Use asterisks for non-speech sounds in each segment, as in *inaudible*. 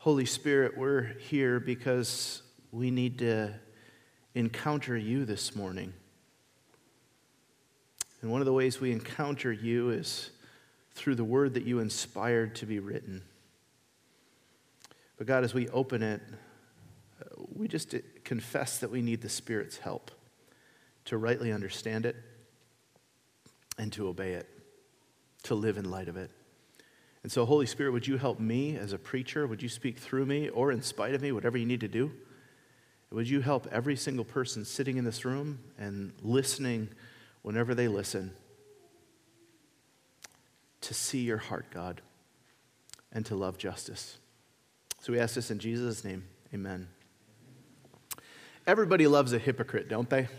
Holy Spirit, we're here because we need to encounter you this morning. And one of the ways we encounter you is through the word that you inspired to be written. But God, as we open it, uh, we just confess that we need the Spirit's help to rightly understand it and to obey it, to live in light of it. And so, Holy Spirit, would you help me as a preacher? Would you speak through me or in spite of me, whatever you need to do? Would you help every single person sitting in this room and listening whenever they listen to see your heart, God, and to love justice? So we ask this in Jesus' name. Amen. Everybody loves a hypocrite, don't they? *laughs*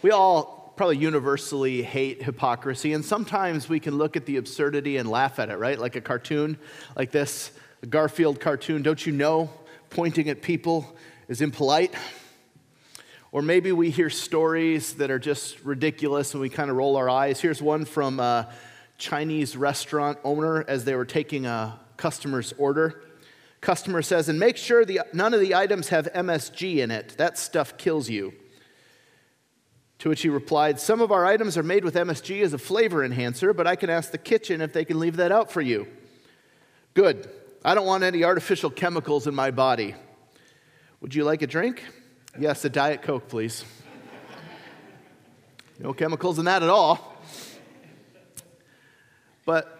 We all probably universally hate hypocrisy, and sometimes we can look at the absurdity and laugh at it, right? Like a cartoon like this, Garfield cartoon. Don't you know pointing at people is impolite? Or maybe we hear stories that are just ridiculous and we kind of roll our eyes. Here's one from a Chinese restaurant owner as they were taking a customer's order. Customer says, and make sure the, none of the items have MSG in it. That stuff kills you. To which he replied, Some of our items are made with MSG as a flavor enhancer, but I can ask the kitchen if they can leave that out for you. Good. I don't want any artificial chemicals in my body. Would you like a drink? Yes, a Diet Coke, please. no chemicals in that at all. But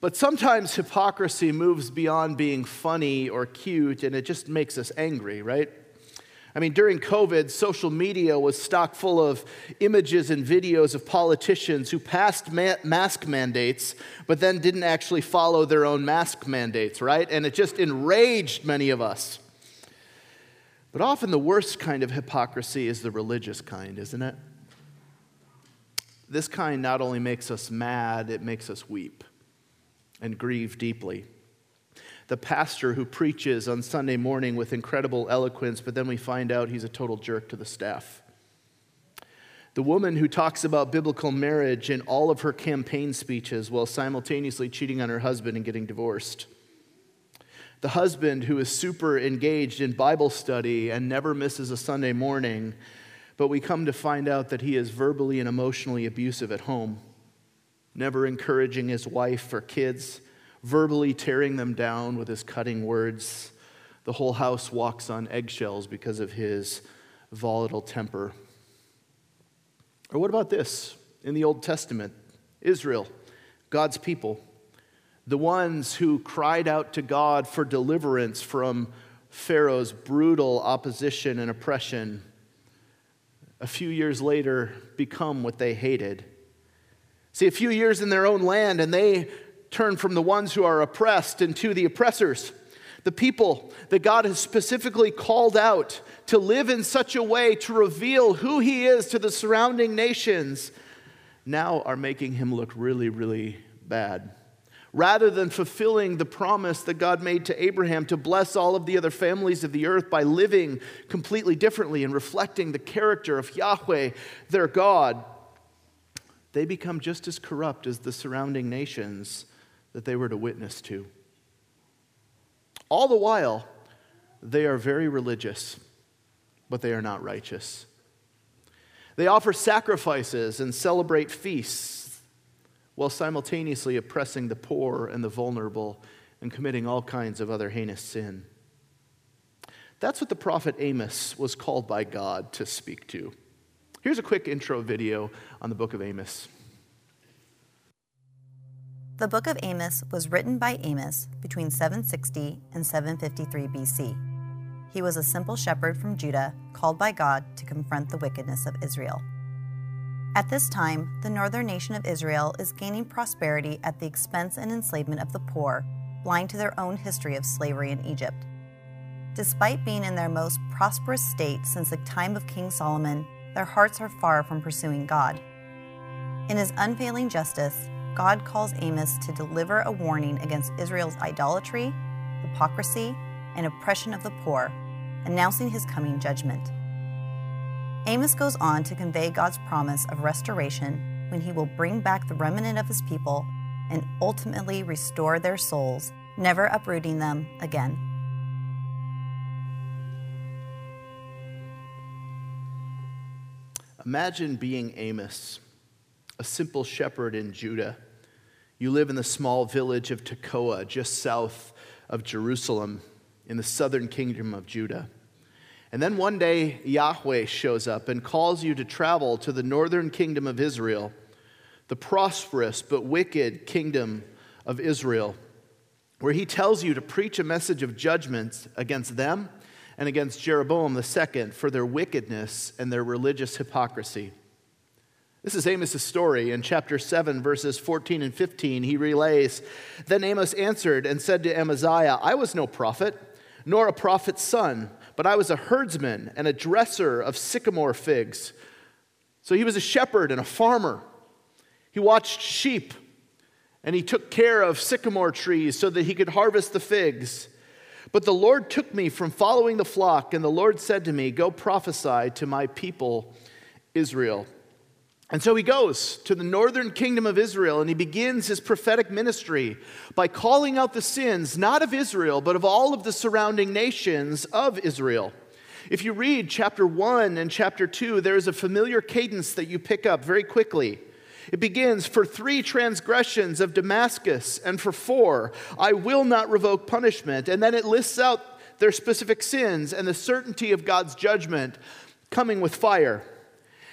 but sometimes hypocrisy moves beyond being funny or cute and it just makes us angry, right? I mean, during COVID, social media was stocked full of images and videos of politicians who passed ma- mask mandates, but then didn't actually follow their own mask mandates, right? And it just enraged many of us. But often the worst kind of hypocrisy is the religious kind, isn't it? This kind not only makes us mad, it makes us weep and grieve deeply. The pastor who preaches on Sunday morning with incredible eloquence, but then we find out he's a total jerk to the staff. The woman who talks about biblical marriage in all of her campaign speeches while simultaneously cheating on her husband and getting divorced. The husband who is super engaged in Bible study and never misses a Sunday morning, but we come to find out that he is verbally and emotionally abusive at home never encouraging his wife or kids, verbally tearing them down with his cutting words. The whole house walks on eggshells because of his volatile temper. Or what about this in the Old Testament? Israel, God's people, the ones who cried out to God for deliverance from Pharaoh's brutal opposition and oppression, a few years later become what they hated See, a few years in their own land, and they turn from the ones who are oppressed into the oppressors. The people that God has specifically called out to live in such a way to reveal who He is to the surrounding nations now are making Him look really, really bad. Rather than fulfilling the promise that God made to Abraham to bless all of the other families of the earth by living completely differently and reflecting the character of Yahweh, their God, they become just as corrupt as the surrounding nations that they were to witness to. All the while, they are very religious, but they are not righteous. They offer sacrifices and celebrate feasts while simultaneously oppressing the poor and the vulnerable and committing all kinds of other heinous sin. That's what the prophet Amos was called by God to speak to. Here's a quick intro video on the book of Amos. The book of Amos was written by Amos between 760 and 753 BC. He was a simple shepherd from Judah called by God to confront the wickedness of Israel. At this time, the northern nation of Israel is gaining prosperity at the expense and enslavement of the poor, blind to their own history of slavery in Egypt. Despite being in their most prosperous state since the time of King Solomon, their hearts are far from pursuing God. In his unfailing justice, God calls Amos to deliver a warning against Israel's idolatry, hypocrisy, and oppression of the poor, announcing his coming judgment. Amos goes on to convey God's promise of restoration when he will bring back the remnant of his people and ultimately restore their souls never uprooting them again. Imagine being Amos, a simple shepherd in Judah. You live in the small village of Tekoa, just south of Jerusalem, in the southern kingdom of Judah. And then one day, Yahweh shows up and calls you to travel to the northern kingdom of Israel, the prosperous but wicked kingdom of Israel, where he tells you to preach a message of judgment against them and against Jeroboam II for their wickedness and their religious hypocrisy. This is Amos' story. In chapter 7, verses 14 and 15, he relays Then Amos answered and said to Amaziah, I was no prophet, nor a prophet's son but I was a herdsman and a dresser of sycamore figs. So he was a shepherd and a farmer. He watched sheep and he took care of sycamore trees so that he could harvest the figs. But the Lord took me from following the flock, and the Lord said to me, Go prophesy to my people, Israel. And so he goes to the northern kingdom of Israel and he begins his prophetic ministry by calling out the sins, not of Israel, but of all of the surrounding nations of Israel. If you read chapter 1 and chapter 2, there is a familiar cadence that you pick up very quickly. It begins for three transgressions of Damascus, and for four, I will not revoke punishment. And then it lists out their specific sins and the certainty of God's judgment coming with fire.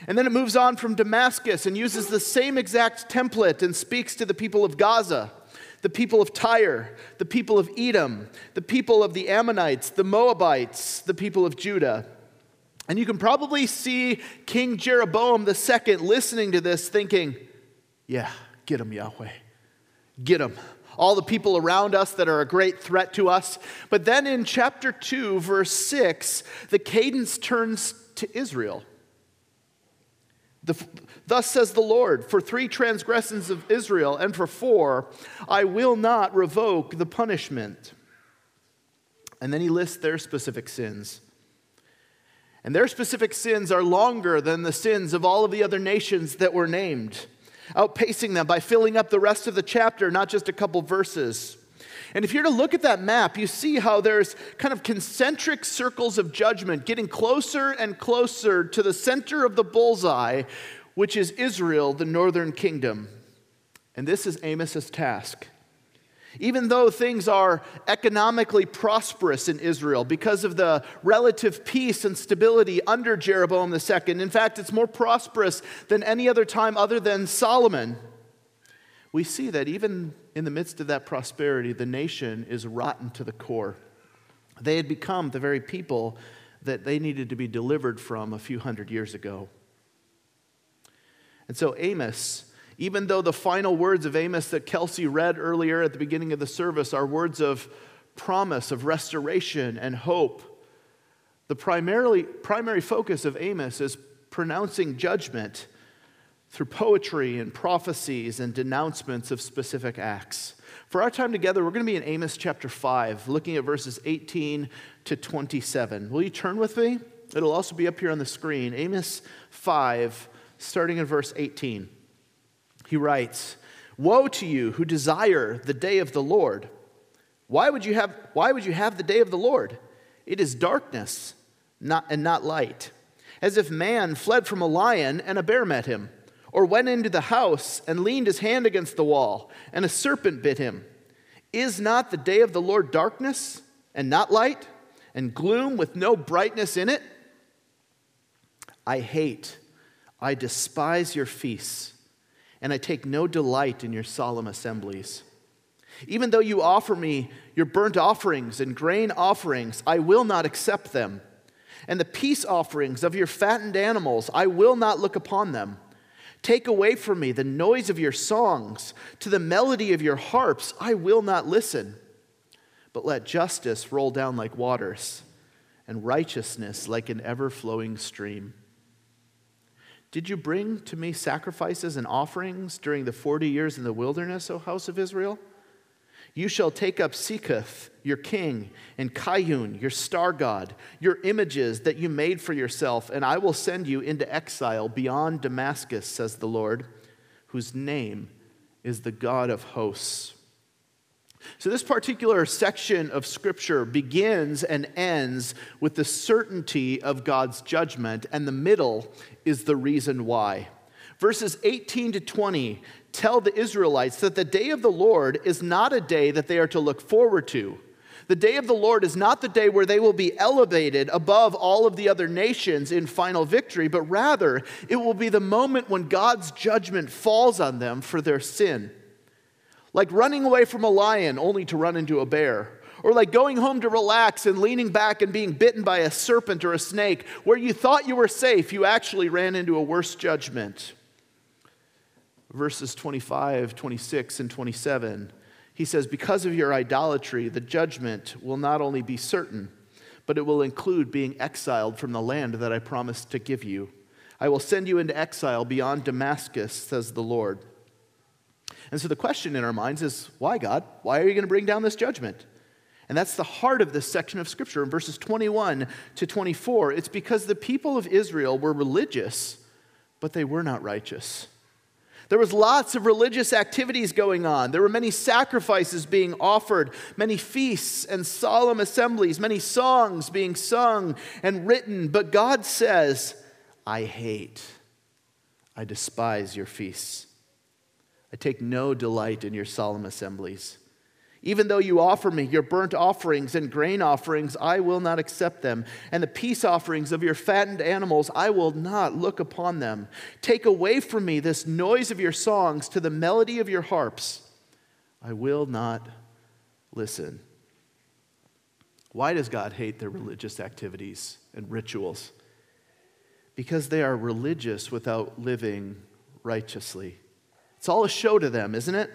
And then it moves on from Damascus and uses the same exact template and speaks to the people of Gaza, the people of Tyre, the people of Edom, the people of the Ammonites, the Moabites, the people of Judah. And you can probably see King Jeroboam II listening to this thinking, yeah, get him, Yahweh. Get him. All the people around us that are a great threat to us. But then in chapter 2, verse 6, the cadence turns to Israel. The, Thus says the Lord, for three transgressions of Israel, and for four, I will not revoke the punishment. And then he lists their specific sins. And their specific sins are longer than the sins of all of the other nations that were named, outpacing them by filling up the rest of the chapter, not just a couple verses. And if you're to look at that map, you see how there's kind of concentric circles of judgment getting closer and closer to the center of the bullseye, which is Israel, the northern kingdom. And this is Amos's task. Even though things are economically prosperous in Israel because of the relative peace and stability under Jeroboam II, in fact, it's more prosperous than any other time other than Solomon we see that even in the midst of that prosperity, the nation is rotten to the core. They had become the very people that they needed to be delivered from a few hundred years ago. And so, Amos, even though the final words of Amos that Kelsey read earlier at the beginning of the service are words of promise, of restoration and hope, the primarily, primary focus of Amos is pronouncing judgment through poetry and prophecies and denouncements of specific acts. For our time together, we're going to be in Amos chapter 5, looking at verses 18 to 27. Will you turn with me? It'll also be up here on the screen. Amos 5, starting in verse 18. He writes, Woe to you who desire the day of the Lord. Why would you have, why would you have the day of the Lord? It is darkness not, and not light, as if man fled from a lion and a bear met him or went into the house and leaned his hand against the wall, and a serpent bit him. Is not the day of the Lord darkness and not light, and gloom with no brightness in it? I hate, I despise your feasts, and I take no delight in your solemn assemblies. Even though you offer me your burnt offerings and grain offerings, I will not accept them. And the peace offerings of your fattened animals, I will not look upon them. Take away from me the noise of your songs. To the melody of your harps, I will not listen. But let justice roll down like waters, and righteousness like an ever flowing stream. Did you bring to me sacrifices and offerings during the 40 years in the wilderness, O house of Israel? You shall take up Sikkuth, your king, and Kiyyun, your star god, your images that you made for yourself, and I will send you into exile beyond Damascus, says the Lord, whose name is the God of hosts. So, this particular section of Scripture begins and ends with the certainty of God's judgment, and the middle is the reason why. Verses 18 to 20 tell the Israelites that the day of the Lord is not a day that they are to look forward to. The day of the Lord is not the day where they will be elevated above all of the other nations in final victory, but rather it will be the moment when God's judgment falls on them for their sin. Like running away from a lion only to run into a bear, or like going home to relax and leaning back and being bitten by a serpent or a snake, where you thought you were safe, you actually ran into a worse judgment. Verses 25, 26, and 27 he says, Because of your idolatry, the judgment will not only be certain, but it will include being exiled from the land that I promised to give you. I will send you into exile beyond Damascus, says the Lord. And so the question in our minds is why, God? Why are you going to bring down this judgment? And that's the heart of this section of Scripture in verses 21 to 24. It's because the people of Israel were religious, but they were not righteous. There was lots of religious activities going on. There were many sacrifices being offered, many feasts and solemn assemblies, many songs being sung and written. But God says, I hate, I despise your feasts. I take no delight in your solemn assemblies. Even though you offer me your burnt offerings and grain offerings, I will not accept them. And the peace offerings of your fattened animals, I will not look upon them. Take away from me this noise of your songs to the melody of your harps. I will not listen. Why does God hate their religious activities and rituals? Because they are religious without living righteously. It's all a show to them, isn't it?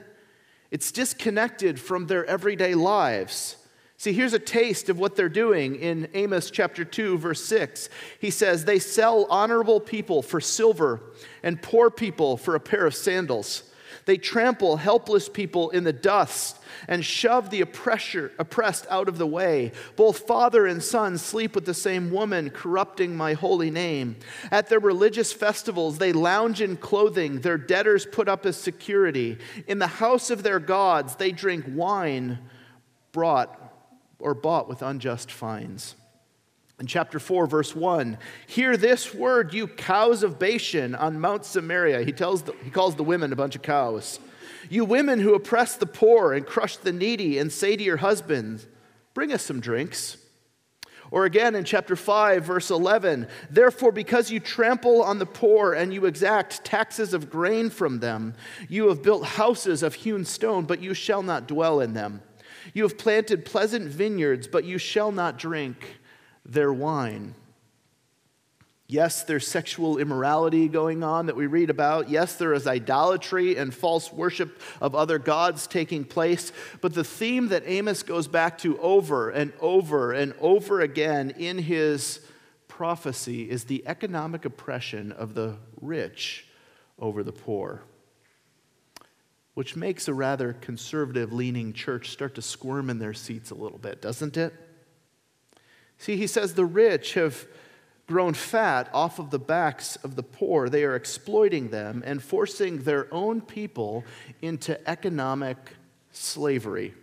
It's disconnected from their everyday lives. See, here's a taste of what they're doing in Amos chapter 2, verse 6. He says, They sell honorable people for silver and poor people for a pair of sandals. They trample helpless people in the dust and shove the oppressed out of the way. Both father and son sleep with the same woman, corrupting my holy name. At their religious festivals, they lounge in clothing their debtors put up as security. In the house of their gods, they drink wine brought or bought with unjust fines. In chapter 4, verse 1, hear this word, you cows of Bashan on Mount Samaria. He, tells the, he calls the women a bunch of cows. You women who oppress the poor and crush the needy, and say to your husbands, Bring us some drinks. Or again in chapter 5, verse 11, therefore, because you trample on the poor and you exact taxes of grain from them, you have built houses of hewn stone, but you shall not dwell in them. You have planted pleasant vineyards, but you shall not drink their wine. Yes, there's sexual immorality going on that we read about. Yes, there is idolatry and false worship of other gods taking place. But the theme that Amos goes back to over and over and over again in his prophecy is the economic oppression of the rich over the poor, which makes a rather conservative leaning church start to squirm in their seats a little bit, doesn't it? See, he says the rich have grown fat off of the backs of the poor. They are exploiting them and forcing their own people into economic slavery.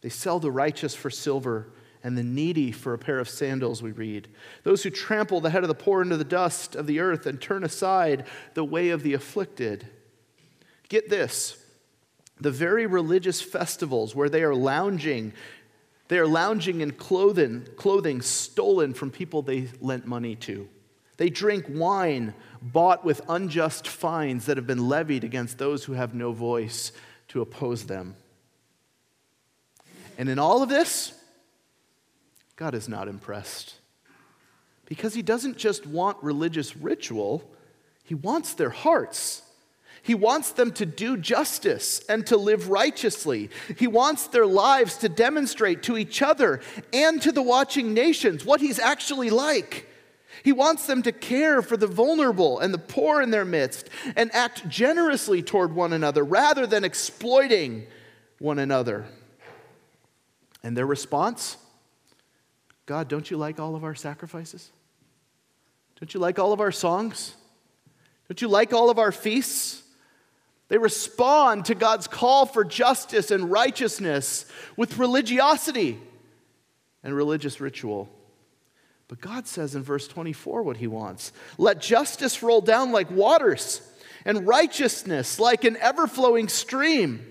They sell the righteous for silver and the needy for a pair of sandals, we read. Those who trample the head of the poor into the dust of the earth and turn aside the way of the afflicted. Get this the very religious festivals where they are lounging they are lounging in clothing, clothing stolen from people they lent money to. They drink wine bought with unjust fines that have been levied against those who have no voice to oppose them. And in all of this, God is not impressed. Because He doesn't just want religious ritual, He wants their hearts. He wants them to do justice and to live righteously. He wants their lives to demonstrate to each other and to the watching nations what He's actually like. He wants them to care for the vulnerable and the poor in their midst and act generously toward one another rather than exploiting one another. And their response God, don't you like all of our sacrifices? Don't you like all of our songs? Don't you like all of our feasts? They respond to God's call for justice and righteousness with religiosity and religious ritual. But God says in verse 24 what he wants let justice roll down like waters, and righteousness like an ever flowing stream.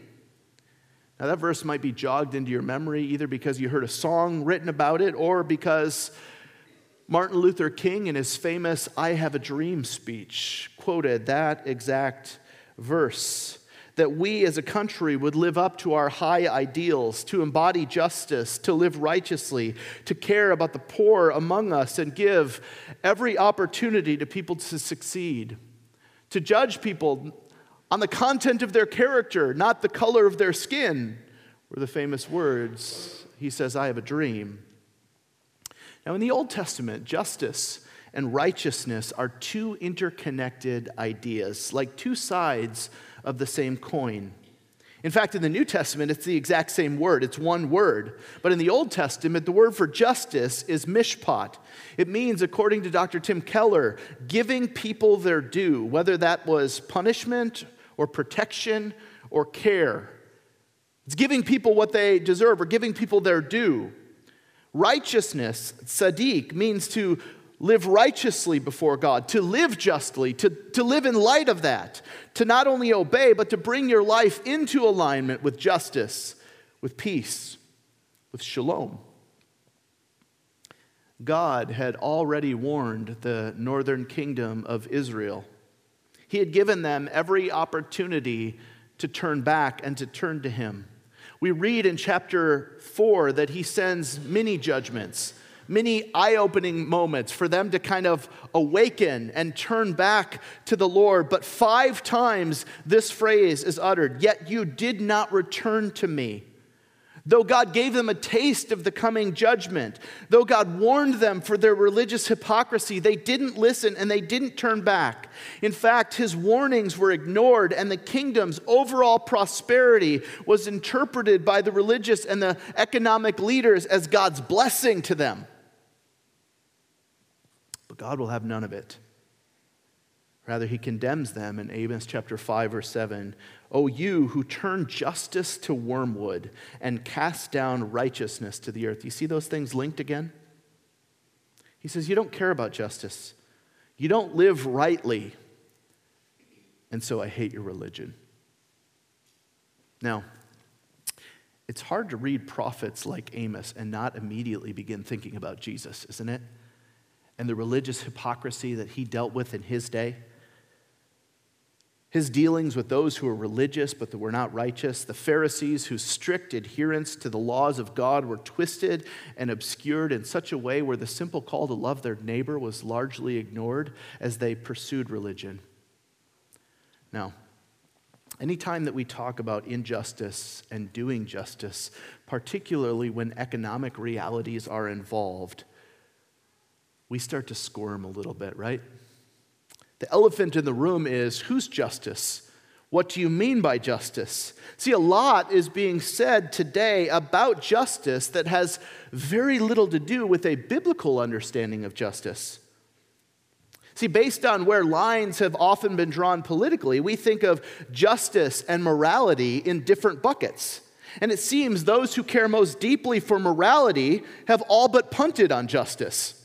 Now, that verse might be jogged into your memory either because you heard a song written about it or because Martin Luther King, in his famous I Have a Dream speech, quoted that exact verse that we as a country would live up to our high ideals, to embody justice, to live righteously, to care about the poor among us, and give every opportunity to people to succeed, to judge people on the content of their character, not the color of their skin, were the famous words. He says, I have a dream. Now, in the Old Testament, justice and righteousness are two interconnected ideas, like two sides of the same coin. In fact, in the New Testament, it's the exact same word. It's one word. But in the Old Testament, the word for justice is mishpat. It means, according to Dr. Tim Keller, giving people their due, whether that was punishment or protection or care. It's giving people what they deserve or giving people their due. Righteousness, tzaddik, means to live righteously before God, to live justly, to, to live in light of that, to not only obey, but to bring your life into alignment with justice, with peace, with shalom. God had already warned the northern kingdom of Israel. He had given them every opportunity to turn back and to turn to Him. We read in chapter 4 that He sends many judgments many eye opening moments for them to kind of awaken and turn back to the Lord. But five times this phrase is uttered Yet you did not return to me. Though God gave them a taste of the coming judgment, though God warned them for their religious hypocrisy, they didn't listen and they didn't turn back. In fact, his warnings were ignored, and the kingdom's overall prosperity was interpreted by the religious and the economic leaders as God's blessing to them. God will have none of it. Rather, he condemns them in Amos chapter 5, verse 7. O you who turn justice to wormwood and cast down righteousness to the earth. You see those things linked again? He says, You don't care about justice. You don't live rightly. And so I hate your religion. Now, it's hard to read prophets like Amos and not immediately begin thinking about Jesus, isn't it? And the religious hypocrisy that he dealt with in his day. His dealings with those who were religious but that were not righteous, the Pharisees whose strict adherence to the laws of God were twisted and obscured in such a way where the simple call to love their neighbor was largely ignored as they pursued religion. Now, anytime that we talk about injustice and doing justice, particularly when economic realities are involved, we start to squirm a little bit, right? The elephant in the room is whose justice? What do you mean by justice? See, a lot is being said today about justice that has very little to do with a biblical understanding of justice. See, based on where lines have often been drawn politically, we think of justice and morality in different buckets. And it seems those who care most deeply for morality have all but punted on justice.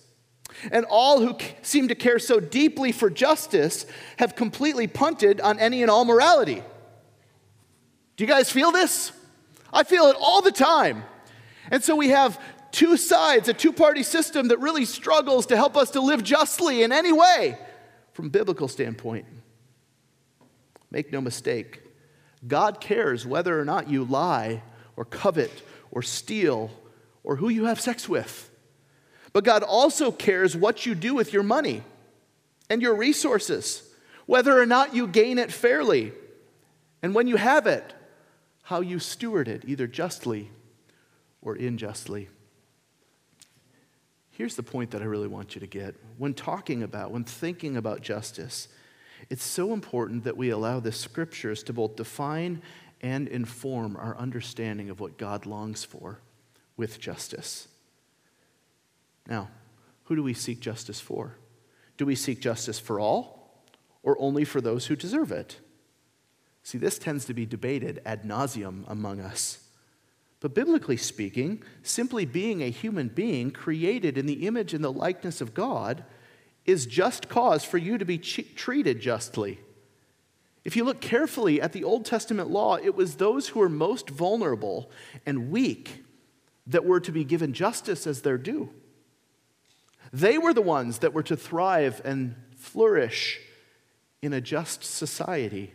And all who seem to care so deeply for justice have completely punted on any and all morality. Do you guys feel this? I feel it all the time. And so we have two sides, a two party system that really struggles to help us to live justly in any way from biblical standpoint. Make no mistake, God cares whether or not you lie or covet or steal or who you have sex with. But God also cares what you do with your money and your resources, whether or not you gain it fairly, and when you have it, how you steward it, either justly or unjustly. Here's the point that I really want you to get. When talking about, when thinking about justice, it's so important that we allow the scriptures to both define and inform our understanding of what God longs for with justice. Now, who do we seek justice for? Do we seek justice for all or only for those who deserve it? See, this tends to be debated ad nauseum among us. But biblically speaking, simply being a human being created in the image and the likeness of God is just cause for you to be treated justly. If you look carefully at the Old Testament law, it was those who were most vulnerable and weak that were to be given justice as their due. They were the ones that were to thrive and flourish in a just society.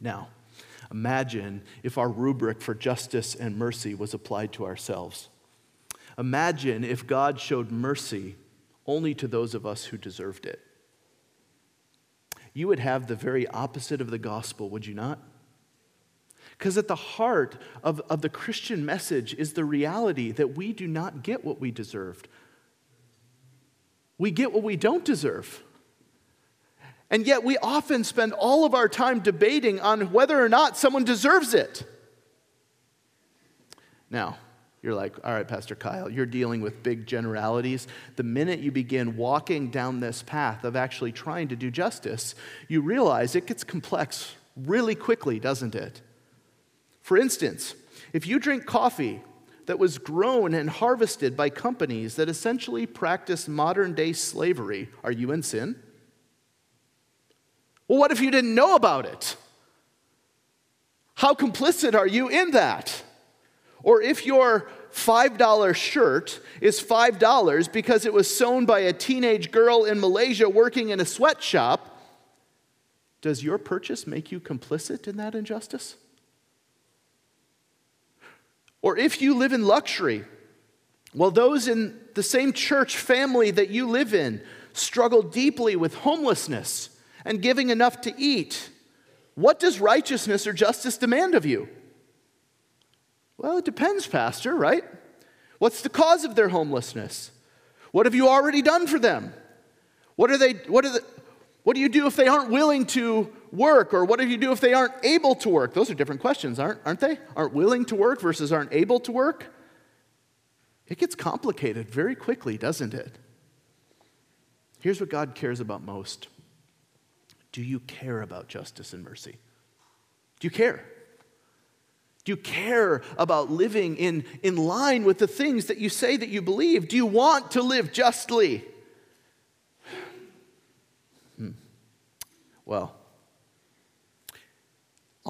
Now, imagine if our rubric for justice and mercy was applied to ourselves. Imagine if God showed mercy only to those of us who deserved it. You would have the very opposite of the gospel, would you not? Because at the heart of, of the Christian message is the reality that we do not get what we deserved. We get what we don't deserve. And yet, we often spend all of our time debating on whether or not someone deserves it. Now, you're like, all right, Pastor Kyle, you're dealing with big generalities. The minute you begin walking down this path of actually trying to do justice, you realize it gets complex really quickly, doesn't it? For instance, if you drink coffee that was grown and harvested by companies that essentially practice modern day slavery, are you in sin? Well, what if you didn't know about it? How complicit are you in that? Or if your $5 shirt is $5 because it was sewn by a teenage girl in Malaysia working in a sweatshop, does your purchase make you complicit in that injustice? Or if you live in luxury, well, those in the same church family that you live in struggle deeply with homelessness and giving enough to eat, what does righteousness or justice demand of you? Well, it depends, Pastor, right? What's the cause of their homelessness? What have you already done for them? What are they, what are the, what do you do if they aren't willing to work? Or what do you do if they aren't able to work? Those are different questions, aren't, aren't they? Aren't willing to work versus aren't able to work? It gets complicated very quickly, doesn't it? Here's what God cares about most do you care about justice and mercy? Do you care? Do you care about living in, in line with the things that you say that you believe? Do you want to live justly? Hmm. Well,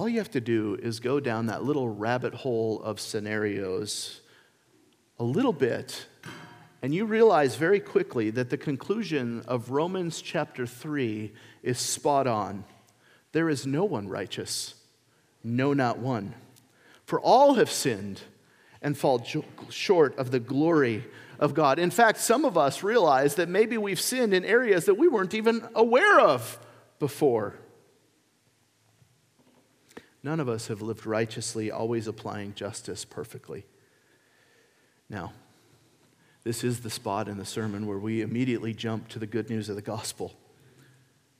all you have to do is go down that little rabbit hole of scenarios a little bit and you realize very quickly that the conclusion of Romans chapter 3 is spot on. There is no one righteous, no, not one. For all have sinned and fall short of the glory of God. In fact, some of us realize that maybe we've sinned in areas that we weren't even aware of before. None of us have lived righteously, always applying justice perfectly. Now, this is the spot in the sermon where we immediately jump to the good news of the gospel,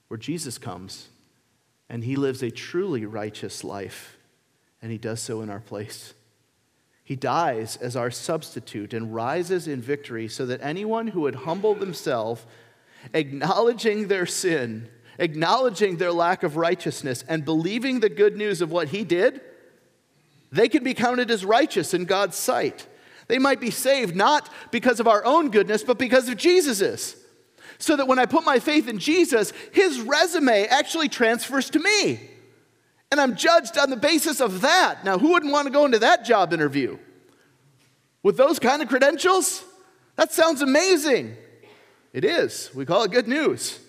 where Jesus comes and he lives a truly righteous life, and he does so in our place. He dies as our substitute and rises in victory so that anyone who would humble themselves, acknowledging their sin, acknowledging their lack of righteousness, and believing the good news of what he did, they can be counted as righteous in God's sight. They might be saved not because of our own goodness, but because of Jesus's. So that when I put my faith in Jesus, his resume actually transfers to me. And I'm judged on the basis of that. Now, who wouldn't want to go into that job interview? With those kind of credentials? That sounds amazing. It is. We call it good news.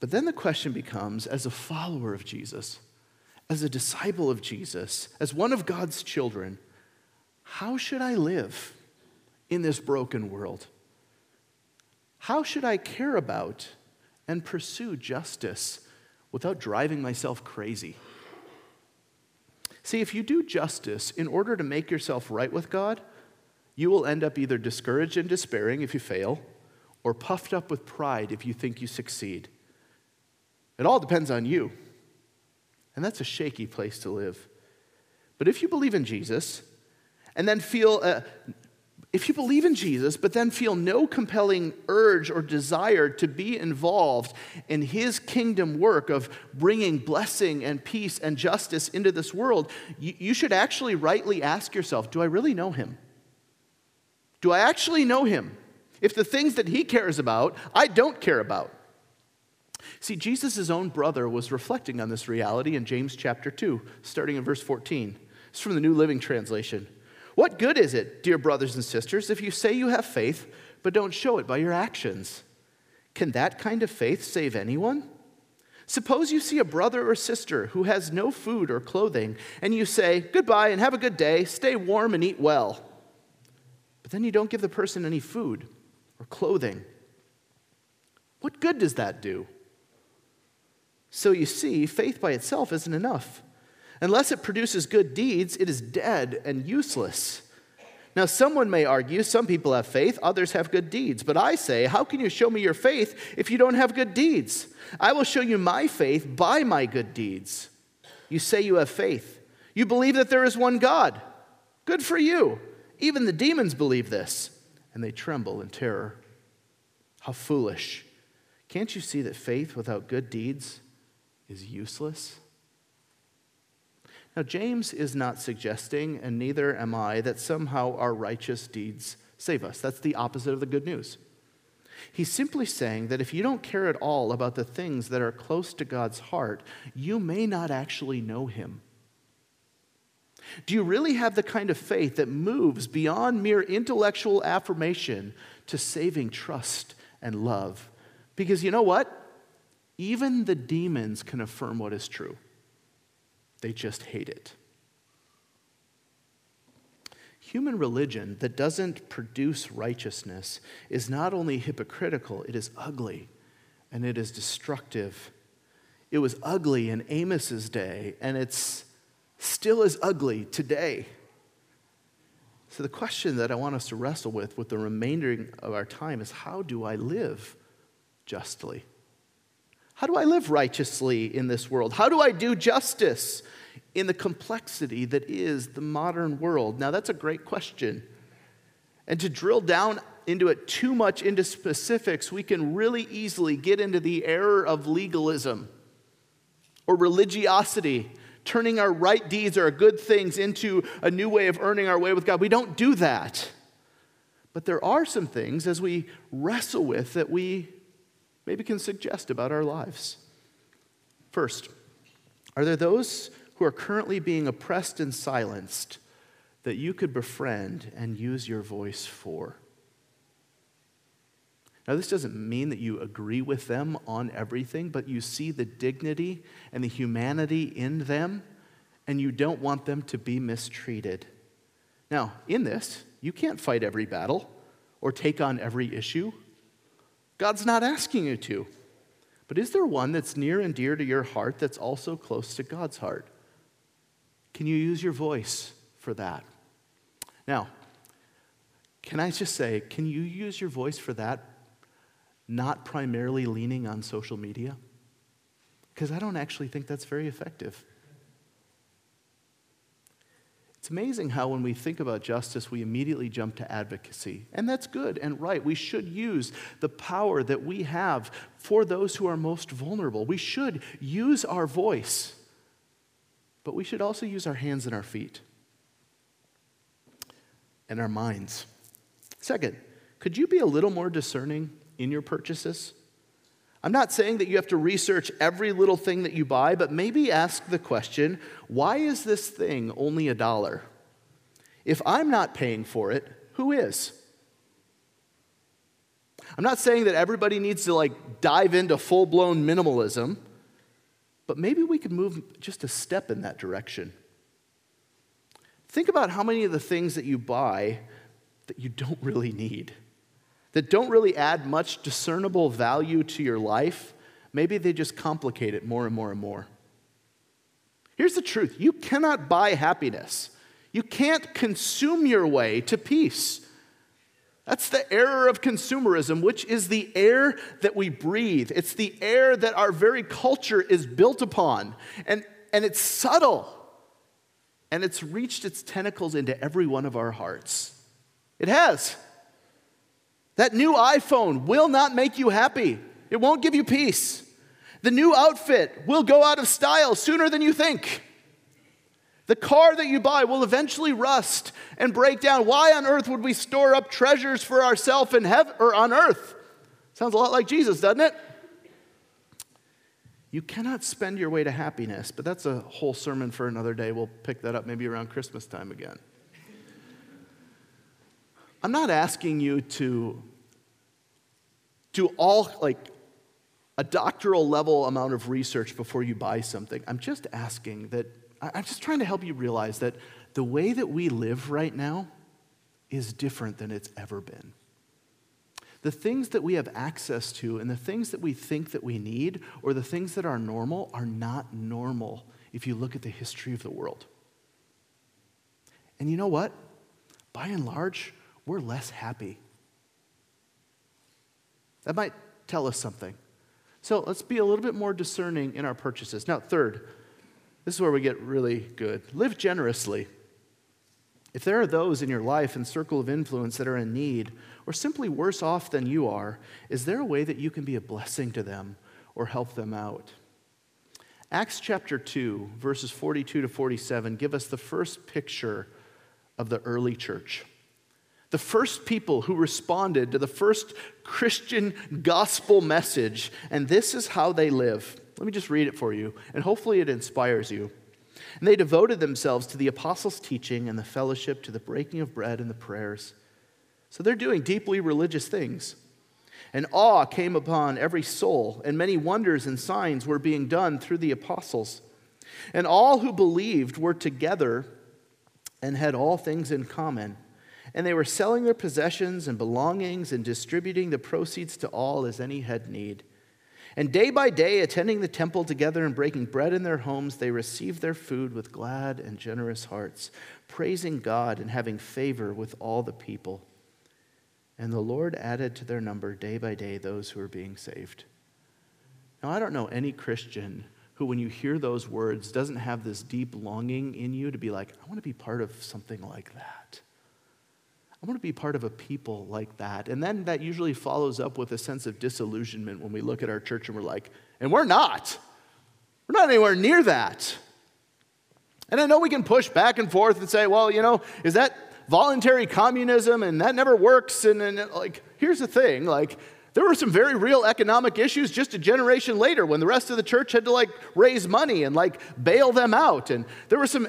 But then the question becomes as a follower of Jesus, as a disciple of Jesus, as one of God's children, how should I live in this broken world? How should I care about and pursue justice without driving myself crazy? See, if you do justice in order to make yourself right with God, you will end up either discouraged and despairing if you fail, or puffed up with pride if you think you succeed. It all depends on you. And that's a shaky place to live. But if you believe in Jesus and then feel, uh, If you believe in Jesus, but then feel no compelling urge or desire to be involved in his kingdom work of bringing blessing and peace and justice into this world, you, you, should actually rightly ask yourself Do I really know him? Do I actually know him? If the things that he cares about, I don't care about. See, Jesus' own brother was reflecting on this reality in James chapter 2, starting in verse 14. It's from the New Living Translation. What good is it, dear brothers and sisters, if you say you have faith, but don't show it by your actions? Can that kind of faith save anyone? Suppose you see a brother or sister who has no food or clothing, and you say, Goodbye and have a good day, stay warm and eat well. But then you don't give the person any food or clothing. What good does that do? So you see, faith by itself isn't enough. Unless it produces good deeds, it is dead and useless. Now, someone may argue some people have faith, others have good deeds. But I say, how can you show me your faith if you don't have good deeds? I will show you my faith by my good deeds. You say you have faith. You believe that there is one God. Good for you. Even the demons believe this, and they tremble in terror. How foolish. Can't you see that faith without good deeds is useless? Now, James is not suggesting, and neither am I, that somehow our righteous deeds save us. That's the opposite of the good news. He's simply saying that if you don't care at all about the things that are close to God's heart, you may not actually know Him. Do you really have the kind of faith that moves beyond mere intellectual affirmation to saving trust and love? Because you know what? Even the demons can affirm what is true. They just hate it. Human religion that doesn't produce righteousness is not only hypocritical, it is ugly and it is destructive. It was ugly in Amos's day, and it's still as ugly today. So, the question that I want us to wrestle with with the remainder of our time is how do I live justly? How do I live righteously in this world? How do I do justice in the complexity that is the modern world? Now, that's a great question. And to drill down into it too much into specifics, we can really easily get into the error of legalism or religiosity, turning our right deeds or our good things into a new way of earning our way with God. We don't do that. But there are some things as we wrestle with that we maybe can suggest about our lives. First, are there those who are currently being oppressed and silenced that you could befriend and use your voice for? Now, this doesn't mean that you agree with them on everything, but you see the dignity and the humanity in them, and you don't want them to be mistreated. Now, in this, you can't fight every battle or take on every issue. God's not asking you to. But is there one that's near and dear to your heart that's also close to God's heart? Can you use your voice for that? Now, can I just say, can you use your voice for that, not primarily leaning on social media? Because I don't actually think that's very effective. It's amazing how, when we think about justice, we immediately jump to advocacy. And that's good and right. We should use the power that we have for those who are most vulnerable. We should use our voice, but we should also use our hands and our feet and our minds. Second, could you be a little more discerning in your purchases? I'm not saying that you have to research every little thing that you buy, but maybe ask the question why is this thing only a dollar? If I'm not paying for it, who is? I'm not saying that everybody needs to like dive into full blown minimalism, but maybe we could move just a step in that direction. Think about how many of the things that you buy that you don't really need that don't really add much discernible value to your life, maybe they just complicate it more and more and more. Here's the truth you cannot buy happiness, you can't consume your way to peace. That's the error of consumerism, which is the air that we breathe. It's the air that our very culture is built upon. And, and it's subtle. And it's reached its tentacles into every one of our hearts. It has. That new iPhone will not make you happy, it won't give you peace. The new outfit will go out of style sooner than you think. The car that you buy will eventually rust and break down. Why on earth would we store up treasures for ourselves in heaven or on earth? Sounds a lot like Jesus, doesn't it? You cannot spend your way to happiness, but that's a whole sermon for another day. We'll pick that up maybe around Christmas time again. I'm not asking you to do all like a doctoral level amount of research before you buy something. I'm just asking that I'm just trying to help you realize that the way that we live right now is different than it's ever been. The things that we have access to and the things that we think that we need or the things that are normal are not normal if you look at the history of the world. And you know what? By and large, we're less happy. That might tell us something. So let's be a little bit more discerning in our purchases. Now, third, this is where we get really good. Live generously. If there are those in your life and circle of influence that are in need or simply worse off than you are, is there a way that you can be a blessing to them or help them out? Acts chapter 2, verses 42 to 47 give us the first picture of the early church. The first people who responded to the first Christian gospel message, and this is how they live. Let me just read it for you, and hopefully it inspires you. And they devoted themselves to the apostles' teaching and the fellowship, to the breaking of bread and the prayers. So they're doing deeply religious things. And awe came upon every soul, and many wonders and signs were being done through the apostles. And all who believed were together and had all things in common. And they were selling their possessions and belongings and distributing the proceeds to all as any had need. And day by day, attending the temple together and breaking bread in their homes, they received their food with glad and generous hearts, praising God and having favor with all the people. And the Lord added to their number day by day those who were being saved. Now, I don't know any Christian who, when you hear those words, doesn't have this deep longing in you to be like, I want to be part of something like that. I want to be part of a people like that. And then that usually follows up with a sense of disillusionment when we look at our church and we're like, and we're not. We're not anywhere near that. And I know we can push back and forth and say, well, you know, is that voluntary communism and that never works? And, and like, here's the thing like, there were some very real economic issues just a generation later when the rest of the church had to like raise money and like bail them out. And there were some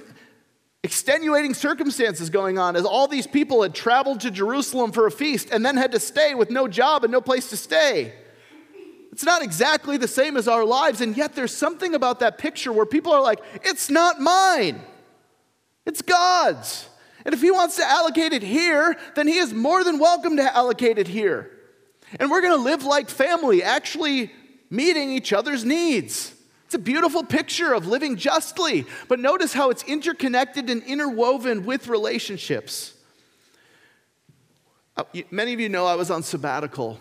extenuating circumstances going on as all these people had traveled to Jerusalem for a feast and then had to stay with no job and no place to stay. It's not exactly the same as our lives, and yet there's something about that picture where people are like, it's not mine, it's God's. And if He wants to allocate it here, then He is more than welcome to allocate it here. And we're gonna live like family, actually meeting each other's needs. It's a beautiful picture of living justly, but notice how it's interconnected and interwoven with relationships. Uh, many of you know I was on sabbatical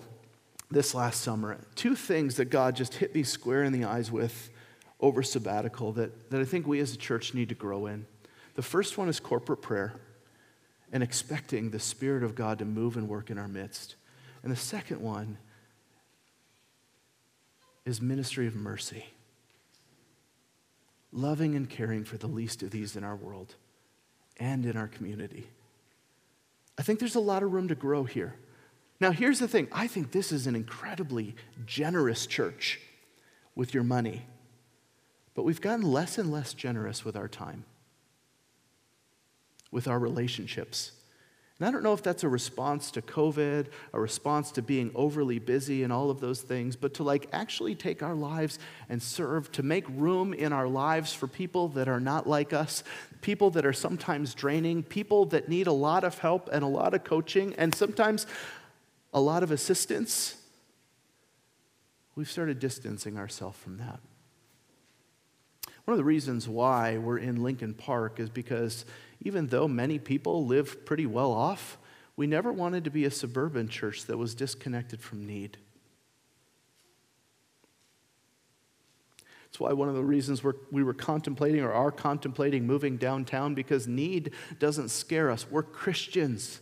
this last summer. Two things that God just hit me square in the eyes with over sabbatical that, that I think we as a church need to grow in. The first one is corporate prayer and expecting the Spirit of God to move and work in our midst. And the second one is ministry of mercy loving and caring for the least of these in our world and in our community. I think there's a lot of room to grow here. Now, here's the thing I think this is an incredibly generous church with your money, but we've gotten less and less generous with our time, with our relationships, and I don't know if that's a response to COVID, a response to being overly busy and all of those things, but to like actually take our lives and serve, to make room in our lives for people that are not like us, people that are sometimes draining, people that need a lot of help and a lot of coaching and sometimes a lot of assistance. We've started distancing ourselves from that. One of the reasons why we're in Lincoln Park is because even though many people live pretty well off, we never wanted to be a suburban church that was disconnected from need. That's why one of the reasons we're, we were contemplating or are contemplating moving downtown because need doesn't scare us. We're Christians.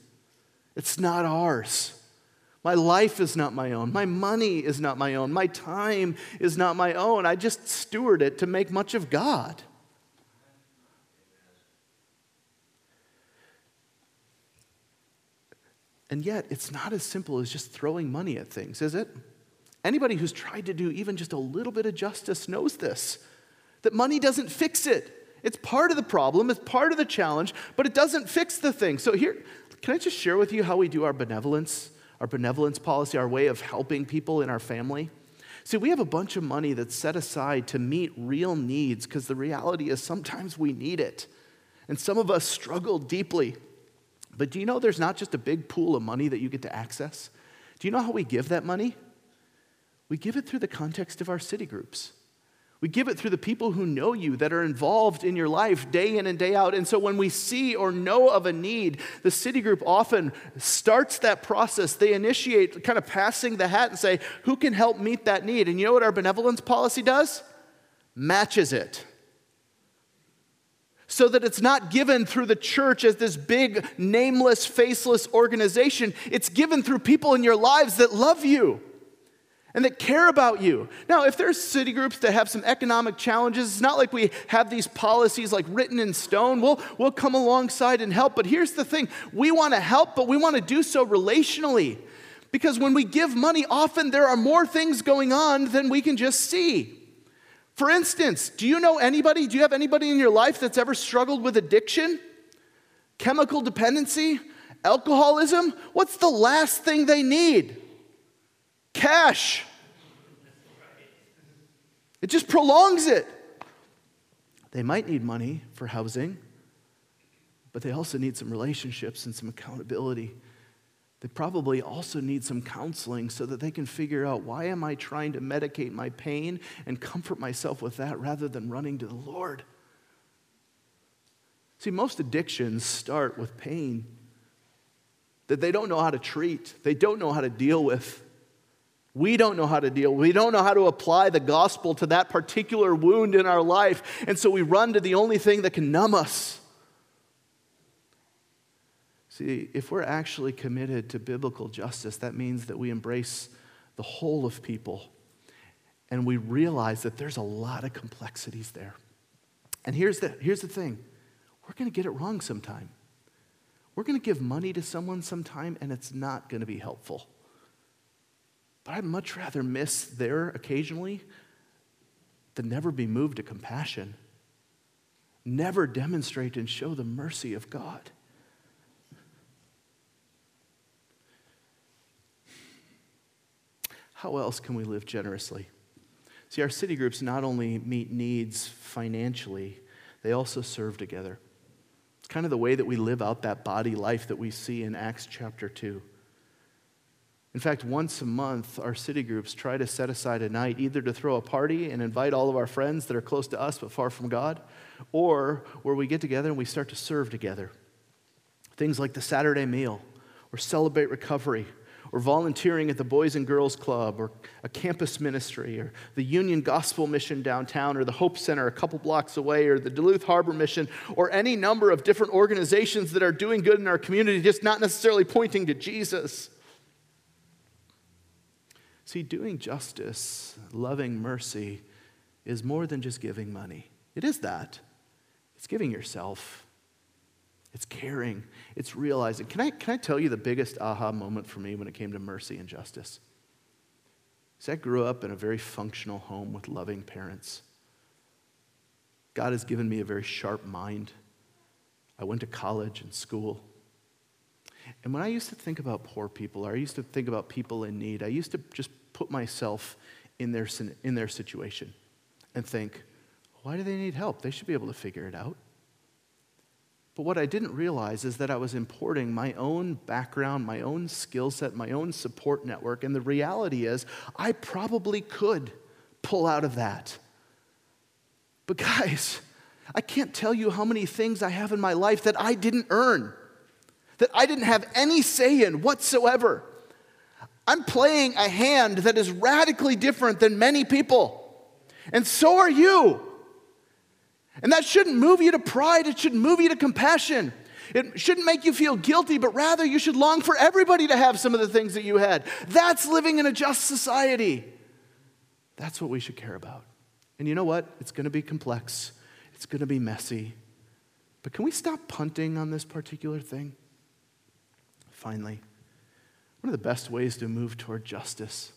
It's not ours. My life is not my own. My money is not my own. My time is not my own. I just steward it to make much of God. And yet, it's not as simple as just throwing money at things, is it? Anybody who's tried to do even just a little bit of justice knows this that money doesn't fix it. It's part of the problem, it's part of the challenge, but it doesn't fix the thing. So, here, can I just share with you how we do our benevolence, our benevolence policy, our way of helping people in our family? See, we have a bunch of money that's set aside to meet real needs because the reality is sometimes we need it. And some of us struggle deeply. But do you know there's not just a big pool of money that you get to access? Do you know how we give that money? We give it through the context of our city groups. We give it through the people who know you, that are involved in your life day in and day out. And so when we see or know of a need, the city group often starts that process. They initiate kind of passing the hat and say, Who can help meet that need? And you know what our benevolence policy does? Matches it so that it's not given through the church as this big, nameless, faceless organization. It's given through people in your lives that love you and that care about you. Now, if there's city groups that have some economic challenges, it's not like we have these policies like written in stone. We'll, we'll come alongside and help. But here's the thing we want to help, but we want to do so relationally. Because when we give money, often there are more things going on than we can just see. For instance, do you know anybody, do you have anybody in your life that's ever struggled with addiction, chemical dependency, alcoholism? What's the last thing they need? Cash. It just prolongs it. They might need money for housing, but they also need some relationships and some accountability they probably also need some counseling so that they can figure out why am I trying to medicate my pain and comfort myself with that rather than running to the Lord. See, most addictions start with pain that they don't know how to treat, they don't know how to deal with. We don't know how to deal. We don't know how to apply the gospel to that particular wound in our life. And so we run to the only thing that can numb us. See, if we're actually committed to biblical justice, that means that we embrace the whole of people and we realize that there's a lot of complexities there. And here's the, here's the thing we're going to get it wrong sometime. We're going to give money to someone sometime and it's not going to be helpful. But I'd much rather miss there occasionally than never be moved to compassion, never demonstrate and show the mercy of God. How else can we live generously? See, our city groups not only meet needs financially, they also serve together. It's kind of the way that we live out that body life that we see in Acts chapter 2. In fact, once a month, our city groups try to set aside a night either to throw a party and invite all of our friends that are close to us but far from God, or where we get together and we start to serve together. Things like the Saturday meal, or celebrate recovery, or volunteering at the Boys and Girls Club, or a campus ministry, or the Union Gospel Mission downtown, or the Hope Center a couple blocks away, or the Duluth Harbor Mission, or any number of different organizations that are doing good in our community, just not necessarily pointing to Jesus. See, doing justice, loving mercy, is more than just giving money. It is that, it's giving yourself. It's caring. It's realizing. Can I, can I tell you the biggest aha moment for me when it came to mercy and justice? See, I grew up in a very functional home with loving parents. God has given me a very sharp mind. I went to college and school. And when I used to think about poor people, or I used to think about people in need, I used to just put myself in their, in their situation and think, why do they need help? They should be able to figure it out. But what I didn't realize is that I was importing my own background, my own skill set, my own support network. And the reality is, I probably could pull out of that. But guys, I can't tell you how many things I have in my life that I didn't earn, that I didn't have any say in whatsoever. I'm playing a hand that is radically different than many people. And so are you. And that shouldn't move you to pride, it should move you to compassion. It shouldn't make you feel guilty, but rather you should long for everybody to have some of the things that you had. That's living in a just society. That's what we should care about. And you know what? It's going to be complex, it's going to be messy. But can we stop punting on this particular thing? Finally, one of the best ways to move toward justice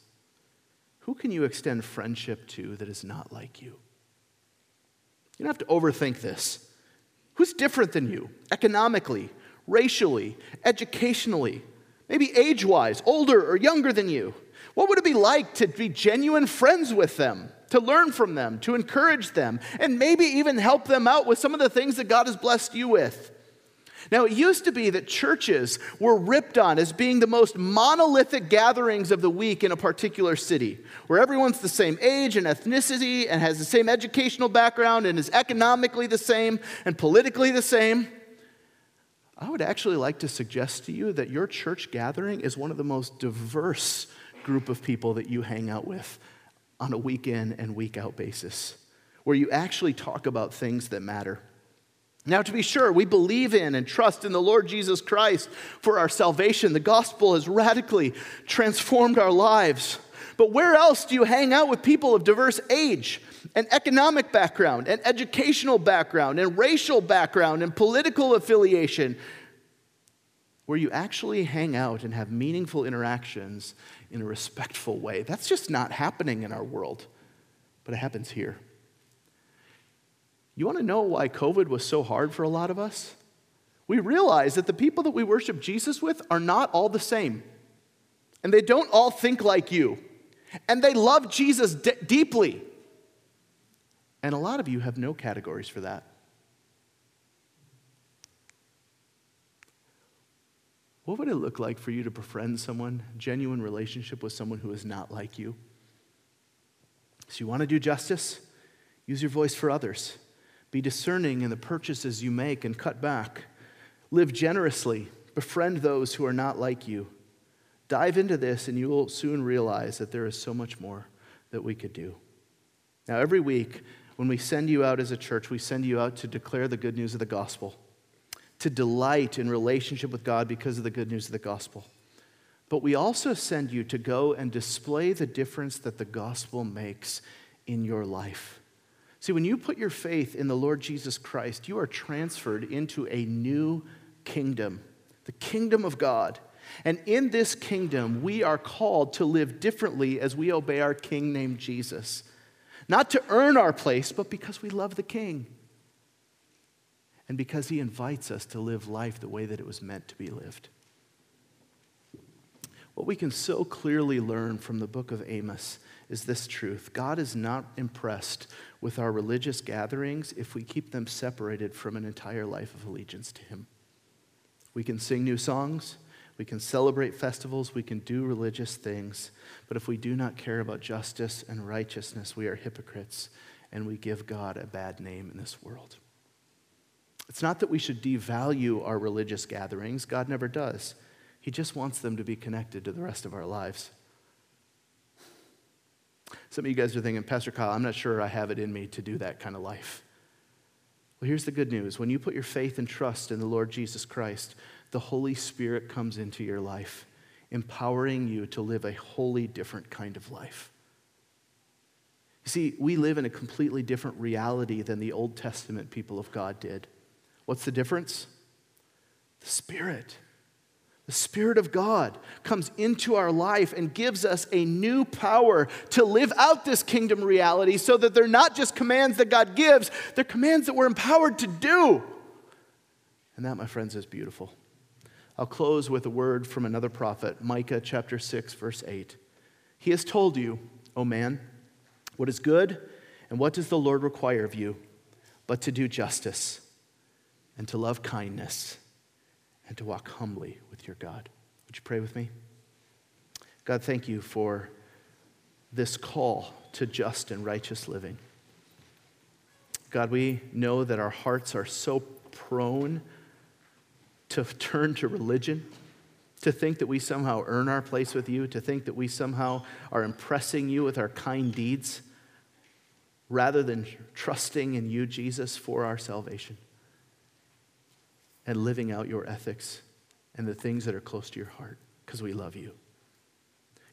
who can you extend friendship to that is not like you? You don't have to overthink this. Who's different than you economically, racially, educationally, maybe age wise, older or younger than you? What would it be like to be genuine friends with them, to learn from them, to encourage them, and maybe even help them out with some of the things that God has blessed you with? Now, it used to be that churches were ripped on as being the most monolithic gatherings of the week in a particular city, where everyone's the same age and ethnicity and has the same educational background and is economically the same and politically the same. I would actually like to suggest to you that your church gathering is one of the most diverse group of people that you hang out with on a week in and week out basis, where you actually talk about things that matter. Now, to be sure, we believe in and trust in the Lord Jesus Christ for our salvation. The gospel has radically transformed our lives. But where else do you hang out with people of diverse age and economic background and educational background and racial background and political affiliation? Where you actually hang out and have meaningful interactions in a respectful way. That's just not happening in our world, but it happens here. You want to know why COVID was so hard for a lot of us? We realize that the people that we worship Jesus with are not all the same. And they don't all think like you. And they love Jesus d- deeply. And a lot of you have no categories for that. What would it look like for you to befriend someone, genuine relationship with someone who is not like you? So, you want to do justice? Use your voice for others. Be discerning in the purchases you make and cut back. Live generously. Befriend those who are not like you. Dive into this, and you will soon realize that there is so much more that we could do. Now, every week, when we send you out as a church, we send you out to declare the good news of the gospel, to delight in relationship with God because of the good news of the gospel. But we also send you to go and display the difference that the gospel makes in your life. See, when you put your faith in the Lord Jesus Christ, you are transferred into a new kingdom, the kingdom of God. And in this kingdom, we are called to live differently as we obey our king named Jesus. Not to earn our place, but because we love the king. And because he invites us to live life the way that it was meant to be lived. What we can so clearly learn from the book of Amos is this truth God is not impressed with our religious gatherings if we keep them separated from an entire life of allegiance to Him. We can sing new songs, we can celebrate festivals, we can do religious things, but if we do not care about justice and righteousness, we are hypocrites and we give God a bad name in this world. It's not that we should devalue our religious gatherings, God never does. He just wants them to be connected to the rest of our lives. Some of you guys are thinking, Pastor Kyle, I'm not sure I have it in me to do that kind of life. Well, here's the good news when you put your faith and trust in the Lord Jesus Christ, the Holy Spirit comes into your life, empowering you to live a wholly different kind of life. You see, we live in a completely different reality than the Old Testament people of God did. What's the difference? The Spirit. The Spirit of God comes into our life and gives us a new power to live out this kingdom reality so that they're not just commands that God gives, they're commands that we're empowered to do. And that, my friends, is beautiful. I'll close with a word from another prophet, Micah chapter 6, verse 8. He has told you, O man, what is good and what does the Lord require of you, but to do justice and to love kindness and to walk humbly with your God. Would you pray with me? God, thank you for this call to just and righteous living. God, we know that our hearts are so prone to turn to religion, to think that we somehow earn our place with you, to think that we somehow are impressing you with our kind deeds, rather than trusting in you, Jesus, for our salvation. And living out your ethics and the things that are close to your heart because we love you.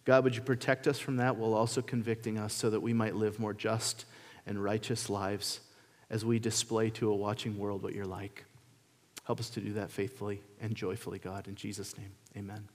God, would you protect us from that while also convicting us so that we might live more just and righteous lives as we display to a watching world what you're like? Help us to do that faithfully and joyfully, God. In Jesus' name, amen.